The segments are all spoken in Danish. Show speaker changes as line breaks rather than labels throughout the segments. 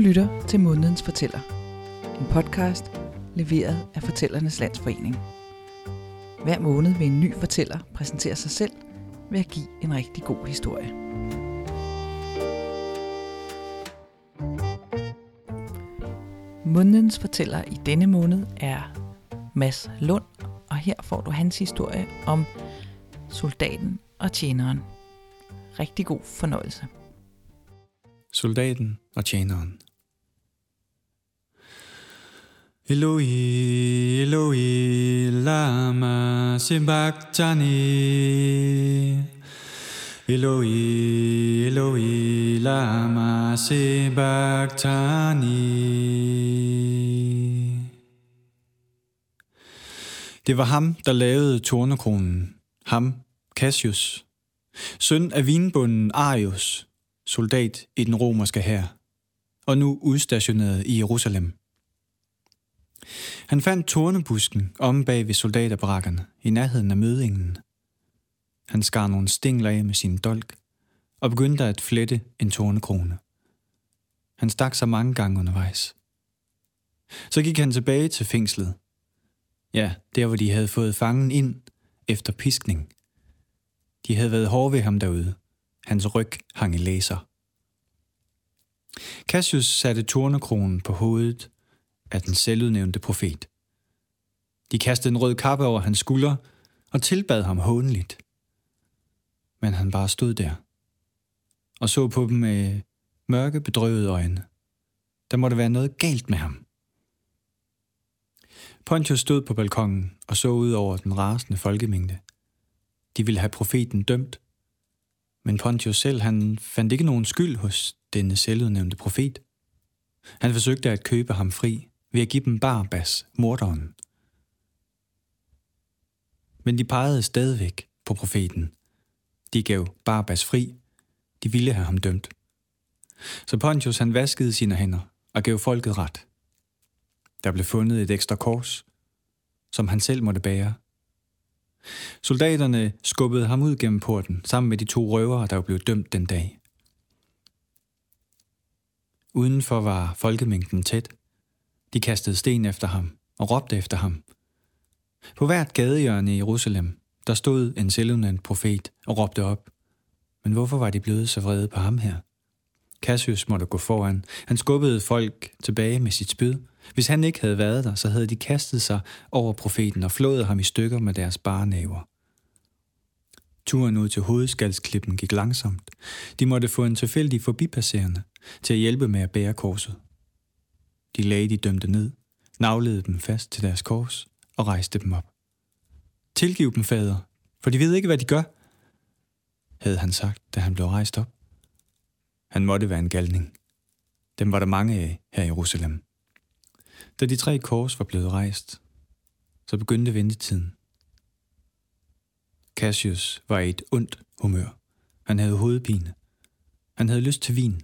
lytter til Månedens Fortæller. En podcast leveret af Fortællernes Landsforening. Hver måned vil en ny fortæller præsentere sig selv ved at give en rigtig god historie. Månedens fortæller i denne måned er Mads Lund, og her får du hans historie om soldaten og tjeneren. Rigtig god fornøjelse.
Soldaten og tjeneren. Eloi, Eloi, lama sabachthani. Eloi, Eloi, lama sabachthani. Det var ham, der lavede tornekronen. Ham, Cassius. Søn af vinbunden Arius, soldat i den romerske hær, og nu udstationeret i Jerusalem. Han fandt tornebusken om bag ved soldaterbarakkerne i nærheden af mødingen. Han skar nogle stingler af med sin dolk og begyndte at flette en tornekrone. Han stak sig mange gange undervejs. Så gik han tilbage til fængslet. Ja, der hvor de havde fået fangen ind efter piskning. De havde været hårde ved ham derude. Hans ryg hang i læser. Cassius satte tornekronen på hovedet af den selvudnævnte profet. De kastede en rød kappe over hans skulder og tilbad ham hånligt. Men han bare stod der og så på dem med mørke, bedrøvede øjne. Der måtte være noget galt med ham. Pontius stod på balkongen og så ud over den rasende folkemængde. De ville have profeten dømt, men Pontius selv, han fandt ikke nogen skyld hos denne selvudnævnte profet. Han forsøgte at købe ham fri ved at give dem Barbas, morderen. Men de pegede stadigvæk på profeten. De gav Barbas fri. De ville have ham dømt. Så Pontius han vaskede sine hænder og gav folket ret. Der blev fundet et ekstra kors, som han selv måtte bære. Soldaterne skubbede ham ud gennem porten sammen med de to røvere, der blev dømt den dag. Udenfor var folkemængden tæt. De kastede sten efter ham og råbte efter ham. På hvert gadehjørne i Jerusalem, der stod en selvudnævnt profet og råbte op. Men hvorfor var de blevet så vrede på ham her? Cassius måtte gå foran. Han skubbede folk tilbage med sit spyd. Hvis han ikke havde været der, så havde de kastet sig over profeten og flået ham i stykker med deres barnæver. Turen ud til hovedskalsklippen gik langsomt. De måtte få en tilfældig forbipasserende til at hjælpe med at bære korset. De lagde de dømte ned, navlede dem fast til deres kors og rejste dem op. Tilgiv dem, fader, for de ved ikke, hvad de gør, havde han sagt, da han blev rejst op. Han måtte være en galning. Dem var der mange af her i Jerusalem. Da de tre kors var blevet rejst, så begyndte ventetiden. Cassius var i et ondt humør. Han havde hovedpine. Han havde lyst til vin.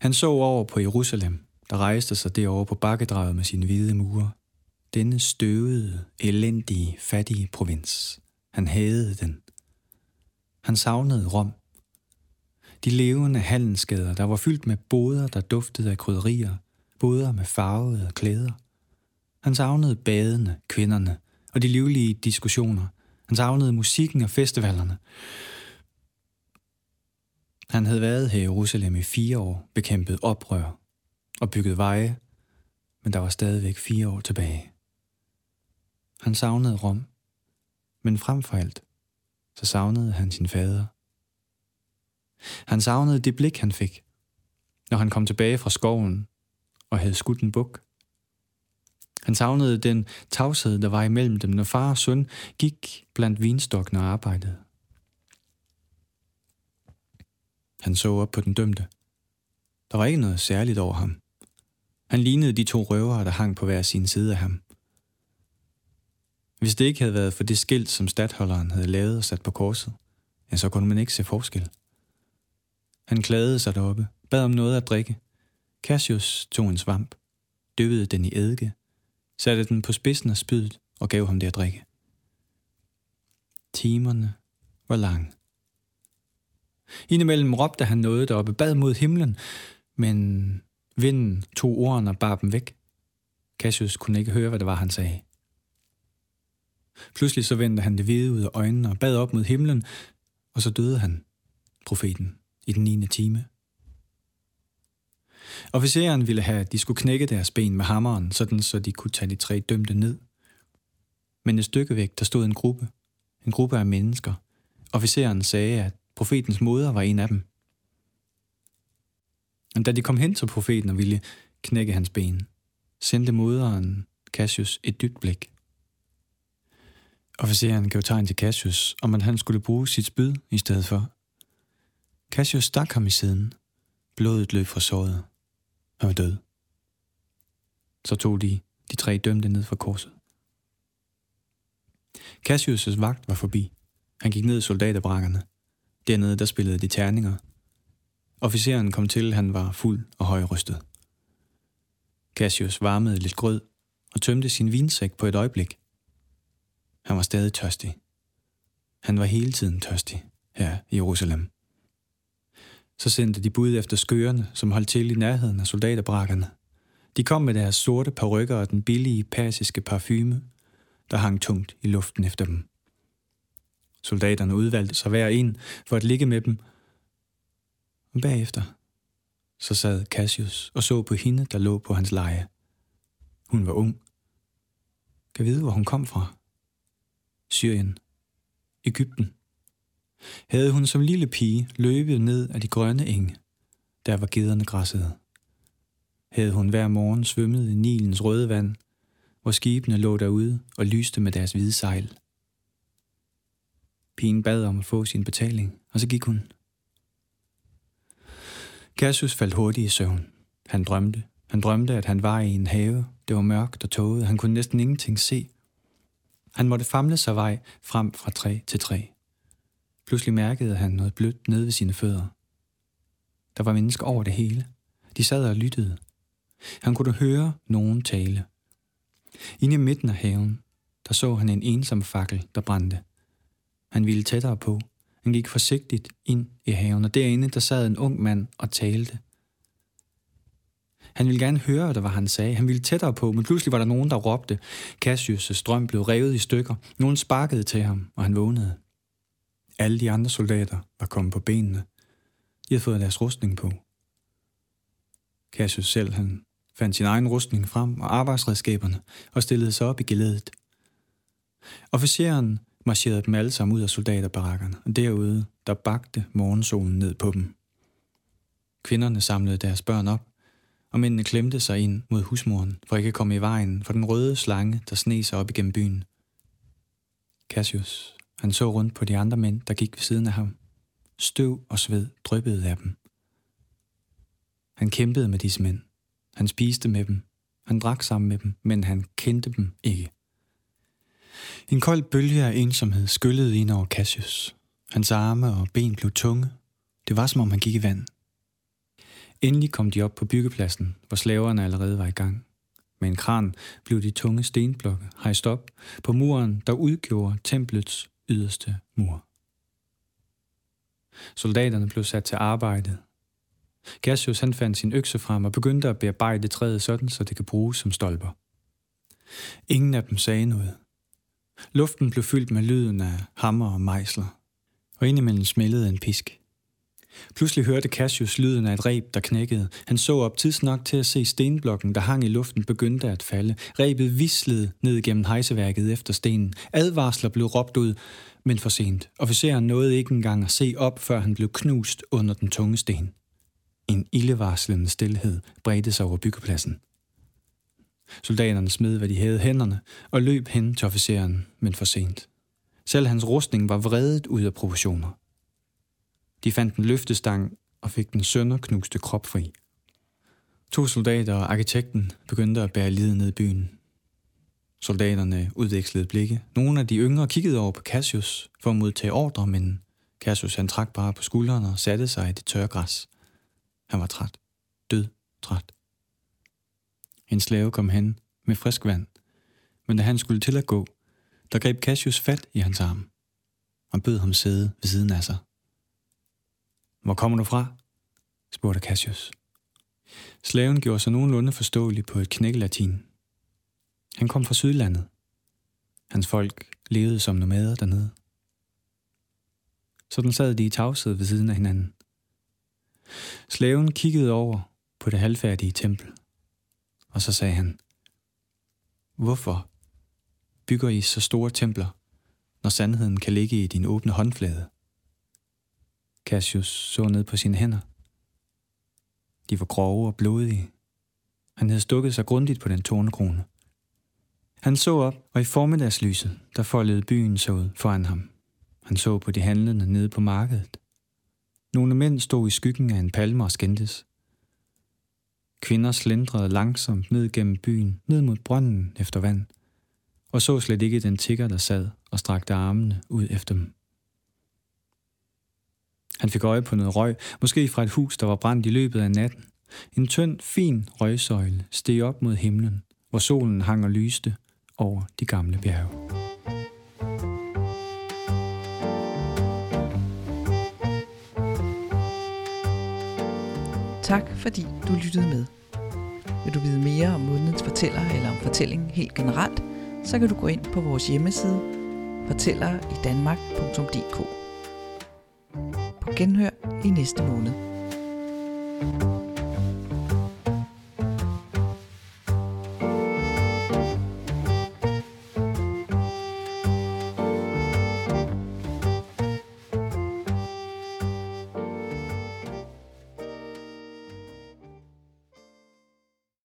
Han så over på Jerusalem, der rejste sig derovre på bakkedraget med sine hvide mure. Denne støvede, elendige, fattige provins. Han havde den. Han savnede Rom. De levende handelsgader, der var fyldt med boder, der duftede af krydderier, boder med farvede klæder. Han savnede badene, kvinderne og de livlige diskussioner. Han savnede musikken og festivalerne. Han havde været her i Jerusalem i fire år, bekæmpet oprør og bygget veje, men der var stadigvæk fire år tilbage. Han savnede Rom, men frem for alt, så savnede han sin fader. Han savnede det blik, han fik, når han kom tilbage fra skoven og havde skudt en buk. Han savnede den tavshed, der var imellem dem, når far og søn gik blandt vinstokken og arbejdede. Han så op på den dømte. Der var ikke noget særligt over ham. Han lignede de to røvere, der hang på hver sin side af ham. Hvis det ikke havde været for det skilt, som stadholderen havde lavet og sat på korset, ja, så kunne man ikke se forskel. Han klagede sig deroppe, bad om noget at drikke. Cassius tog en svamp, dyppede den i eddike, satte den på spidsen af spydet og gav ham det at drikke. Timerne var lange. Indimellem råbte han noget deroppe, bad mod himlen, men vinden tog ordene og bar dem væk. Cassius kunne ikke høre, hvad det var, han sagde. Pludselig så vendte han det hvide ud af øjnene og bad op mod himlen, og så døde han, profeten, i den 9. time. Officeren ville have, at de skulle knække deres ben med hammeren, sådan så de kunne tage de tre dømte ned. Men et stykke væk, der stod en gruppe. En gruppe af mennesker. Officeren sagde, at profetens moder var en af dem. Men da de kom hen til profeten og ville knække hans ben, sendte moderen Cassius et dybt blik. Officeren gav tegn til Cassius, om at han skulle bruge sit spyd i stedet for. Cassius stak ham i siden. Blodet løb fra såret. Han var død. Så tog de de tre dømte ned fra korset. Cassius' vagt var forbi. Han gik ned i soldaterbrækkerne. Dernede der spillede de terninger. Officeren kom til, han var fuld og højrystet. Cassius varmede lidt grød og tømte sin vinsæk på et øjeblik. Han var stadig tørstig. Han var hele tiden tørstig her i Jerusalem. Så sendte de bud efter skørene, som holdt til i nærheden af soldaterbrakkerne. De kom med deres sorte parrykker og den billige persiske parfume, der hang tungt i luften efter dem. Soldaterne udvalgte sig hver en for at ligge med dem. Og bagefter så sad Cassius og så på hende, der lå på hans leje. Hun var ung. Kan vide, hvor hun kom fra. Syrien. Ægypten. Havde hun som lille pige løbet ned af de grønne enge, der var gederne græssede. Havde hun hver morgen svømmet i Nilens røde vand, hvor skibene lå derude og lyste med deres hvide sejl. Pigen bad om at få sin betaling, og så gik hun. Cassius faldt hurtigt i søvn. Han drømte. Han drømte, at han var i en have. Det var mørkt og tåget. Han kunne næsten ingenting se. Han måtte famle sig vej frem fra træ til træ. Pludselig mærkede han noget blødt nede ved sine fødder. Der var mennesker over det hele. De sad og lyttede. Han kunne høre nogen tale. Inde i midten af haven, der så han en ensom fakkel, der brændte. Han ville tættere på. Han gik forsigtigt ind i haven, og derinde der sad en ung mand og talte. Han ville gerne høre, hvad var, han sagde. Han ville tættere på, men pludselig var der nogen, der råbte. Cassius' strøm blev revet i stykker. Nogen sparkede til ham, og han vågnede. Alle de andre soldater var kommet på benene. De havde fået deres rustning på. Cassius selv, han fandt sin egen rustning frem og arbejdsredskaberne og stillede sig op i gelædet. Officeren marcherede dem alle sammen ud af soldaterbarakkerne, og derude, der bagte morgensolen ned på dem. Kvinderne samlede deres børn op, og mændene klemte sig ind mod husmoren, for ikke at komme i vejen for den røde slange, der sne sig op igennem byen. Cassius, han så rundt på de andre mænd, der gik ved siden af ham. Støv og sved dryppede af dem. Han kæmpede med disse mænd. Han spiste med dem. Han drak sammen med dem, men han kendte dem ikke. En kold bølge af ensomhed skyllede ind over Cassius. Hans arme og ben blev tunge. Det var som om han gik i vand. Endelig kom de op på byggepladsen, hvor slaverne allerede var i gang. Med en kran blev de tunge stenblokke hejst op på muren, der udgjorde templets yderste mur. Soldaterne blev sat til arbejdet. Cassius han fandt sin økse frem og begyndte at bearbejde træet sådan, så det kan bruges som stolper. Ingen af dem sagde noget. Luften blev fyldt med lyden af hammer og mejsler, og indimellem smældede en pisk. Pludselig hørte Cassius lyden af et reb, der knækkede. Han så op tidsnok til at se stenblokken, der hang i luften, begyndte at falde. Rebet vislede ned gennem hejseværket efter stenen. Advarsler blev råbt ud, men for sent. Officeren nåede ikke engang at se op, før han blev knust under den tunge sten. En ildevarslende stillhed bredte sig over byggepladsen. Soldaterne smed, hvad de havde hænderne, og løb hen til officeren, men for sent. Selv hans rustning var vredet ud af proportioner. De fandt en løftestang og fik den sønderknuste krop fri. To soldater og arkitekten begyndte at bære lidet ned i byen. Soldaterne udvekslede blikke. Nogle af de yngre kiggede over på Cassius for at modtage ordre, men Cassius han trak bare på skuldrene og satte sig i det tørre græs. Han var træt. Død træt. En slave kom hen med frisk vand, men da han skulle til at gå, der greb Cassius fat i hans arm og bød ham sæde ved siden af sig. Hvor kommer du fra? spurgte Cassius. Slaven gjorde sig nogenlunde forståelig på et knækkelatin. Han kom fra Sydlandet. Hans folk levede som nomader dernede. Sådan sad de i tavshed ved siden af hinanden. Slaven kiggede over på det halvfærdige tempel, og så sagde han, Hvorfor bygger I så store templer, når sandheden kan ligge i din åbne håndflade? Cassius så ned på sine hænder. De var grove og blodige. Han havde stukket sig grundigt på den tornekrone. Han så op, og i formiddagslyset, der foldede byen så ud foran ham. Han så på de handlende nede på markedet. Nogle mænd stod i skyggen af en palme og skændtes. Kvinder slendrede langsomt ned gennem byen, ned mod brønden efter vand, og så slet ikke den tigger, der sad og strakte armene ud efter dem. Han fik øje på noget røg, måske fra et hus, der var brændt i løbet af natten. En tynd, fin røgsøjle steg op mod himlen, hvor solen hang og lyste over de gamle bjerge.
Tak fordi du lyttede med. Vil du vide mere om månedens fortæller eller om fortællingen helt generelt, så kan du gå ind på vores hjemmeside fortælleridanmark.dk På genhør i næste måned. thank you